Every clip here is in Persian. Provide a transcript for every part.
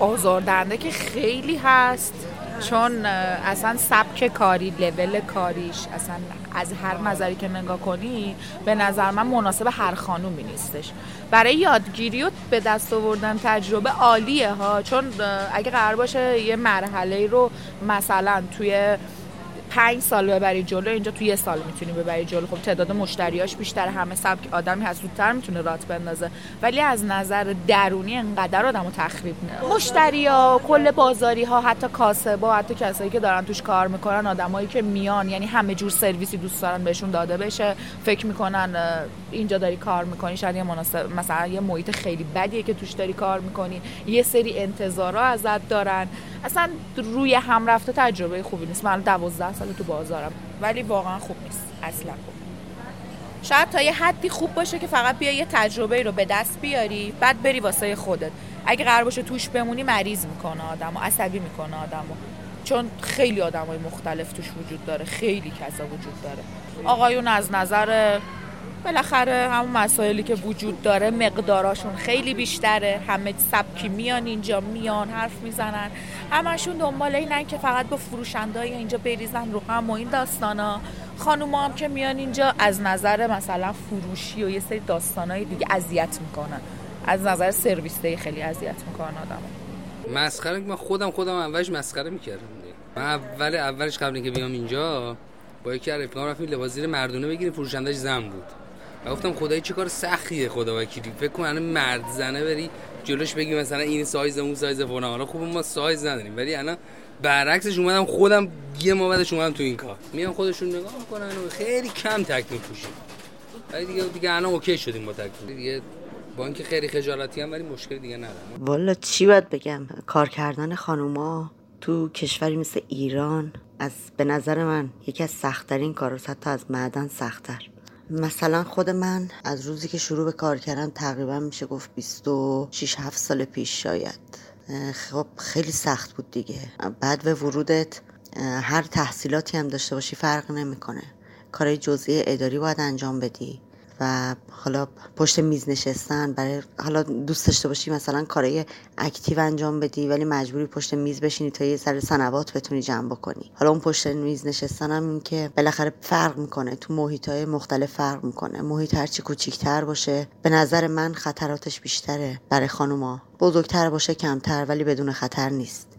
آزاردهنده که خیلی هست. چون اصلا سبک کاری لول کاریش اصلا از هر نظری که نگاه کنی به نظر من مناسب هر خانومی نیستش. برای یادگیری و به دست آوردن تجربه عالیه ها. چون اگه قرار باشه یه مرحله رو مثلا توی پنج سال ببری جلو اینجا تو یه سال می‌تونی ببری جلو. خب تعداد مشتریاش بیشتر همه سبک آدمی هست زودتر می‌تونه رات بندازه. ولی از نظر درونی انقدر آدمو تخریب نه. مشتری ها کل بازاری ها حتی کاسبا حتی کسایی که دارن توش کار می‌کنن آدمایی که میان یعنی همه جور سرویسی دوست دارن بهشون داده بشه. فکر می‌کنن اینجا داری کار می‌کنی شاید یه مناسب مثلا یه محیط خیلی بدیه که توش داری کار می‌کنی. یه سری انتظارا ازت دارن. اصلا روی هم رفته تجربه خوبی نیست. من 12 سال تو بازارم. ولی واقعا خوب نیست. اصلا خوب. شاید تا یه حدی خوب باشه که فقط بیا یه تجربه رو به دست بیاری بعد بری واسه خودت. اگه قرار باشه توش بمونی مریض می‌کنه آدم و عصبی می‌کنه آدم چون خیلی آدم های مختلف توش وجود داره. خیلی کسا وجود داره. آقایون از نظر بالاخره همون مسائلی که وجود داره مقداراشون خیلی بیشتره. همه سبکی میان اینجا میان حرف می‌زنن. همشون دنبال اینن که فقط با فروشنده اینجا بریزن رو هم و این داستانا. خانوما هم که میان اینجا از نظر مثلا فروشی و یه سری داستانای دیگه اذیت می‌کنن. از نظر سرویس خیلی اذیت می‌کنن آدم مسخره من خودم خودم اولش مسخره می‌کردم من اول اولش قبل اینکه بیام اینجا با یکی از رفیقام رفتیم لباس زیر مردونه بگیریم فروشندهش زن بود. و گفتم خدای چه کار سختیه خدا وکیلی. فکر کن الان مرد زنه بری جلوش بگی مثلا این سایز اون سایز فلان. حالا خوب ما سایز نداریم ولی الان برعکسش اومدم خودم یه ما بعدش اومدم تو این کار. میان خودشون نگاه می‌کنن و خیلی کم تک میپوشیم. ولی دیگه دیگه الان اوکی شدیم با تک دیگه با اینکه خیلی خجالتی هم ولی مشکل دیگه ندارم. والا چی باید بگم؟ کار کردن خانوما تو کشوری مثل ایران از به نظر من یکی از سختترین کاراست حتی از معدن سختتر. مثلا خود من از روزی که شروع به کار کردم تقریبا میشه گفت 26 7 سال پیش شاید. خب خیلی سخت بود دیگه. بعد به ورودت هر تحصیلاتی هم داشته باشی فرق نمی‌کنه. کارهای جزئی اداری باید انجام بدی. و حالا پشت میز نشستن برای حالا دوست داشته باشی مثلا کارهای اکتیو انجام بدی ولی مجبوری پشت میز بشینی تا یه سر سنوات بتونی جمع بکنی. حالا اون پشت میز نشستن هم این که بالاخره فرق می‌کنه تو محیط های مختلف فرق می‌کنه. محیط هرچی کوچیکتر باشه به نظر من خطراتش بیشتره برای خانوما. بزرگتر باشه کمتر ولی بدون خطر نیست.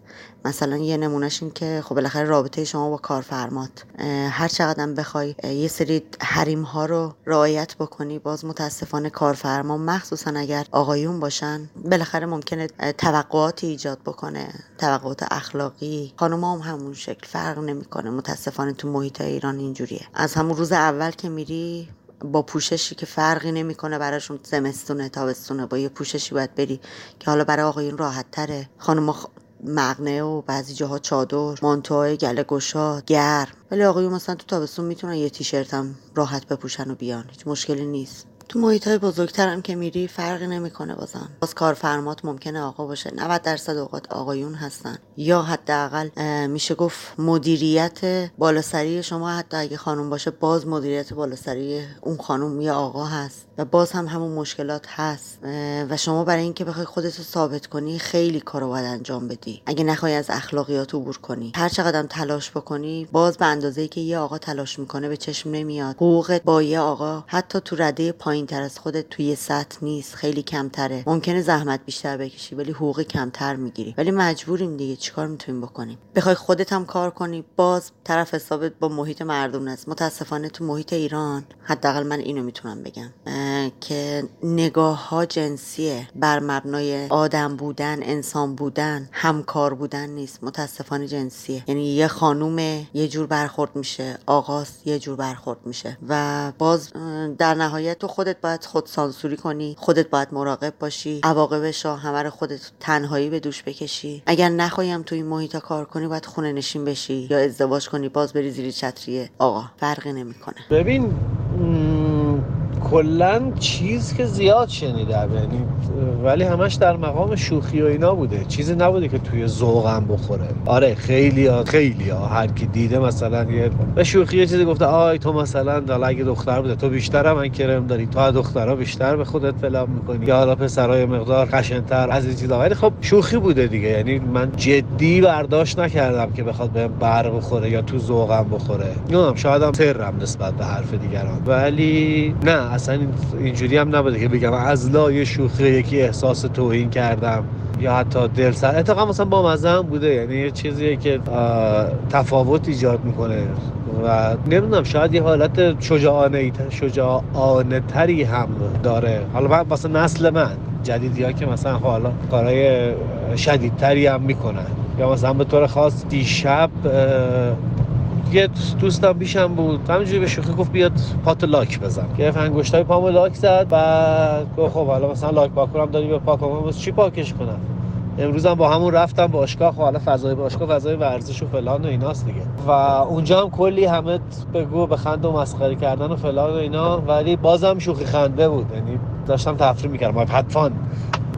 مثلا یه نمونهش این که خب بالاخره رابطه شما با کارفرمات هر چقدر بخوای یه سری حریم ها رو رعایت بکنی باز متاسفانه کارفرما مخصوصا اگر آقایون باشن بالاخره ممکنه توقعاتی ایجاد بکنه توقعات اخلاقی. خانم هم همون شکل فرق نمی‌کنه. متاسفانه تو محیط ایران اینجوریه. از همون روز اول که میری با پوششی که فرقی نمی‌کنه براشون زمستونه تابستونه با یه پوششی باید بری که حالا برای آقایون راحت تره. خانم مغنه و بعضی جاها چادر مانتوهای گله گشا گرم. ولی آقایون مثلا تو تابستون می‌تونن یه تیشرت هم راحت بپوشن و بیان. هیچ مشکلی نیست. تو محیط های بزرگتر هم که میری فرقی نمی‌کنه بازم. باز کارفرمات ممکنه آقا باشه. 90 درصد اوقات آقایون هستن. یا حداقل میشه گفت مدیریت بالاسری شما حتی اگه خانم باشه باز مدیریت بالاسری اون خانم یا آقا هست. و باز هم همون مشکلات هست. و شما برای اینکه بخوای خودت رو ثابت کنی خیلی کارو باید انجام بدی. اگه نخوای از اخلاقیات عبور کنی هر چقدر تلاش بکنی باز به اندازه که یه آقا تلاش می‌کنه به چشم نمیاد. حقوقت با یه آقا حتی تو رده پایین تر از خودت توی سطح نیست خیلی کمتره. ممکنه زحمت بیشتر بکشی ولی حقوق کمتر می‌گیری. ولی مجبوریم دیگه چیکار می‌تونیم بکنیم؟ بخوای خودت هم کار کنی باز طرف حسابت با محیط مردم است. متاسفانه تو محیط ایران حداقل من اینو می‌تونم بگم که نگاه ها جنسیه. بر مبنای آدم بودن انسان بودن همکار بودن نیست. متاسفانه جنسیه. یعنی یه خانوم یه جور برخورد میشه آغاز یه جور برخورد میشه. و باز در نهایت تو خودت باید خود سانسوری کنی خودت باید مراقب باشی عواقبش همه رو خودت تنهایی به دوش بکشی. اگر نخواهیم تو این محیط کار کنی باید خونه نشین بشی یا ازدواج کنی باز بری زیر چتریه. آقا فرقی نمی‌کنه. ببین کلا چیز که زیاد شنیدم یعنی ولی همش در مقام شوخی و اینا بوده. چیزی نبوده که توی ذوقم بخوره. آره خیلی ها خیلی ها. هر کی دیده مثلا یه به شوخی یه چیزی گفته آی تو مثلا حالا اگه دختر بوده تو بیشتر من کرم داری. تو دخترها بیشتر به خودت فلان می‌کنی. یا حالا پسرای مقدار قشنگتر از این چیزا. ولی خب شوخی بوده دیگه. یعنی من جدی برداشت نکردم که بخواد بهم بر بخوره یا تو ذوقم بخوره. نمی‌دونم شاید هم سرم نسبت به حرف دیگران. ولی نه اصلا اینجوری هم نبوده که بگم از لای شوخی یکی احساس توهین کردم یا حتی دل سر اتفاقا مثلا با مزه بوده. یعنی یه چیزیه که تفاوت ایجاد می‌کنه. و نمی‌دونم شاید یه حالت شجاعانه شجاعانه تری هم داره. حالا واسه نسل من جدیدی ها که مثلا حالا کارهای شدیدتری هم می‌کنن. یا مثلا به طور خاص دیشب یه دوستم بیشم بود. همینجوری به شوخی گفت بیاد پات لاک بزن. گرفت انگشتای پامو لاک زد. بعد گفت خب حالا مثلا لاک پاک داری به پاک کنم چی پاکش کنم؟ امروز هم با همون رفتم باشگاه خب حالا فضای باشگاه فضای ورزش و فلان و ایناست دیگه. و اونجا هم کلی همه بگو به خند و مسخره کردن و فلان و اینا. ولی بازم شوخی خنده بود. یعنی داشتم تفریح می‌کردم. حتما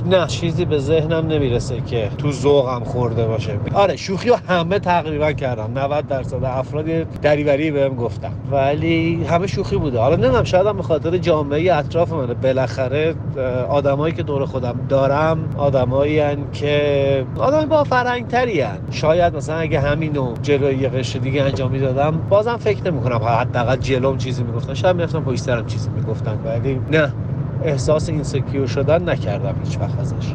نه چیزی به ذهنم نمی‌رسه که تو ذوقم خورده باشه. آره شوخی رو همه تقریبا کردم 90 درصد افراد دریوری بهم گفتم ولی همه شوخی بوده. حالا نمی‌دونم شاید هم به خاطر جامعه اطراف منه. بالاخره آدمایی که دور خودم دارم آدمایی که آدم با فرهنگ تری شاید مثلا اگه همینو جلوی یه قشر دیگه انجام می‌دادم بازم فکر نمی کنم حداقل جلوم چیزی می‌گفتن. شاید می‌رفتم پشت سرم چیزی می‌گفتن. ولی نه. احساس اینسکیور شدن نکردم هیچ وقت ازش.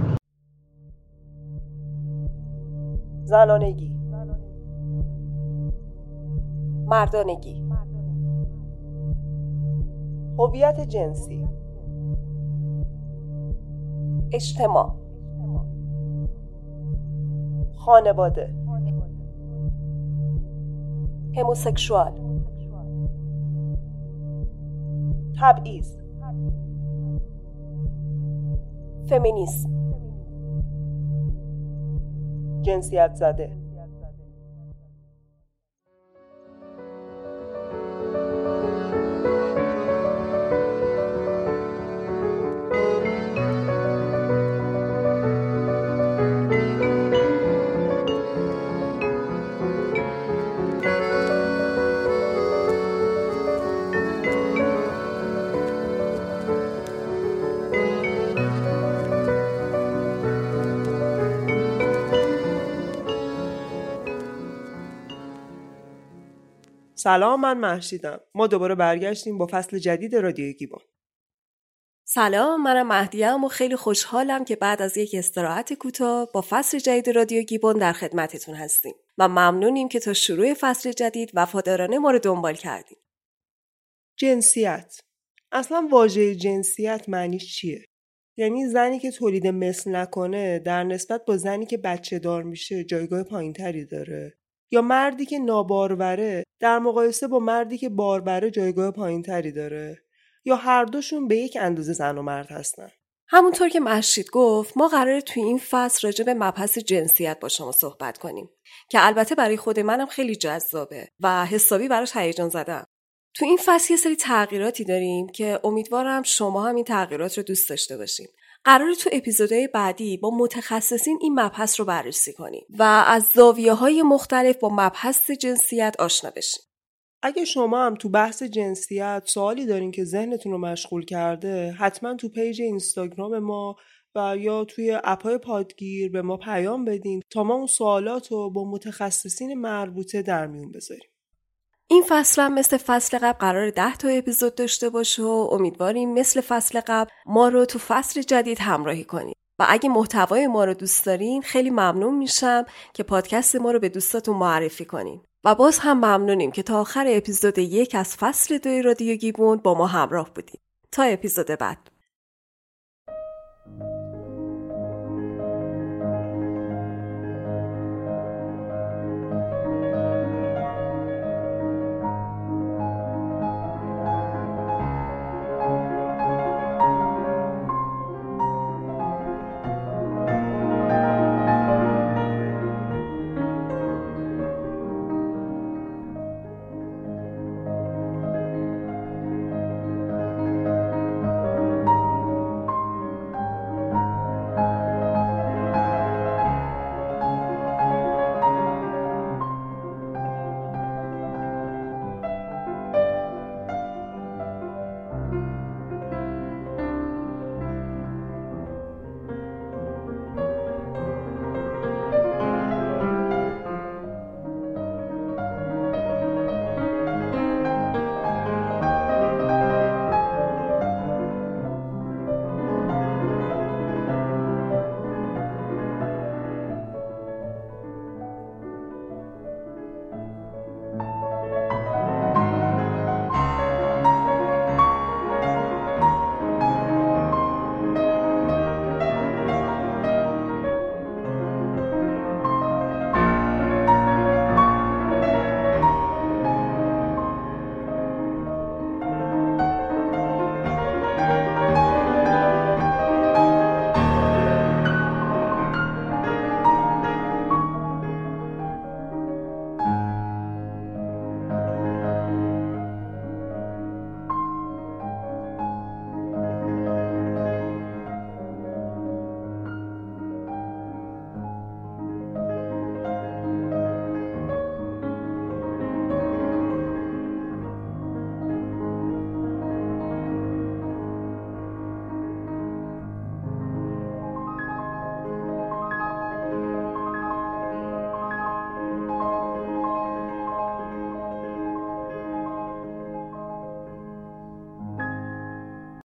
زنانگی. مردانگی. هویت جنسی. اجتماع. خانواده. هموسکشوال. تبعیض. فمینیسم. جنسیت زده. سلام من محشیدم ما دوباره برگشتیم با فصل جدید رادیو گیبون سلام منم مهدیم و خیلی خوشحالم که بعد از یک استراحت کوتاه با فصل جدید رادیو گیبون در خدمتتون هستیم و ممنونیم که تا شروع فصل جدید وفادارانه ما رو دنبال کردیم. جنسیت. اصلا واژه جنسیت معنیش چیه؟ یعنی زنی که تولید مثل نکنه در نسبت با زنی که بچه دار میشه جایگاه پایینتری داره؟ یا مردی که ناباروره در مقایسه با مردی که باربره جایگاه پایینتری داره؟ یا هر دوشون به یک اندازه زن و مرد هستن؟ همونطور که محشید گفت ما قراره توی این فصل راجع به مبحث جنسیت با شما صحبت کنیم که البته برای خود منم خیلی جذابه و حسابی براش هیجان زدم. تو این فصل یه سری تغییراتی داریم که امیدوارم شما هم این تغییرات رو دوست داشته باشین. قرار تو اپیزودهای بعدی با متخصصین این مبحث رو بررسی کنیم و از زاویه های مختلف با مبحث جنسیت آشنا بشیم. اگه شما هم تو بحث جنسیت سوالی دارین که ذهنتون رو مشغول کرده حتما تو پیج اینستاگرام ما و یا توی اپای پادگیر به ما پیام بدین تا ما اون سوالات رو با متخصصین مربوطه در میون بذاریم. این فصل هم مثل فصل قبل قرار ده تا اپیزود داشته باشه و امیدواریم مثل فصل قبل ما رو تو فصل جدید همراهی کنید. و اگه محتوای ما رو دوست دارین خیلی ممنون میشم که پادکست ما رو به دوستاتون معرفی کنین. و باز هم ممنونیم که تا آخر اپیزود یک از فصل دوی رادیو گیبون با ما همراه بودید. تا اپیزود بعد.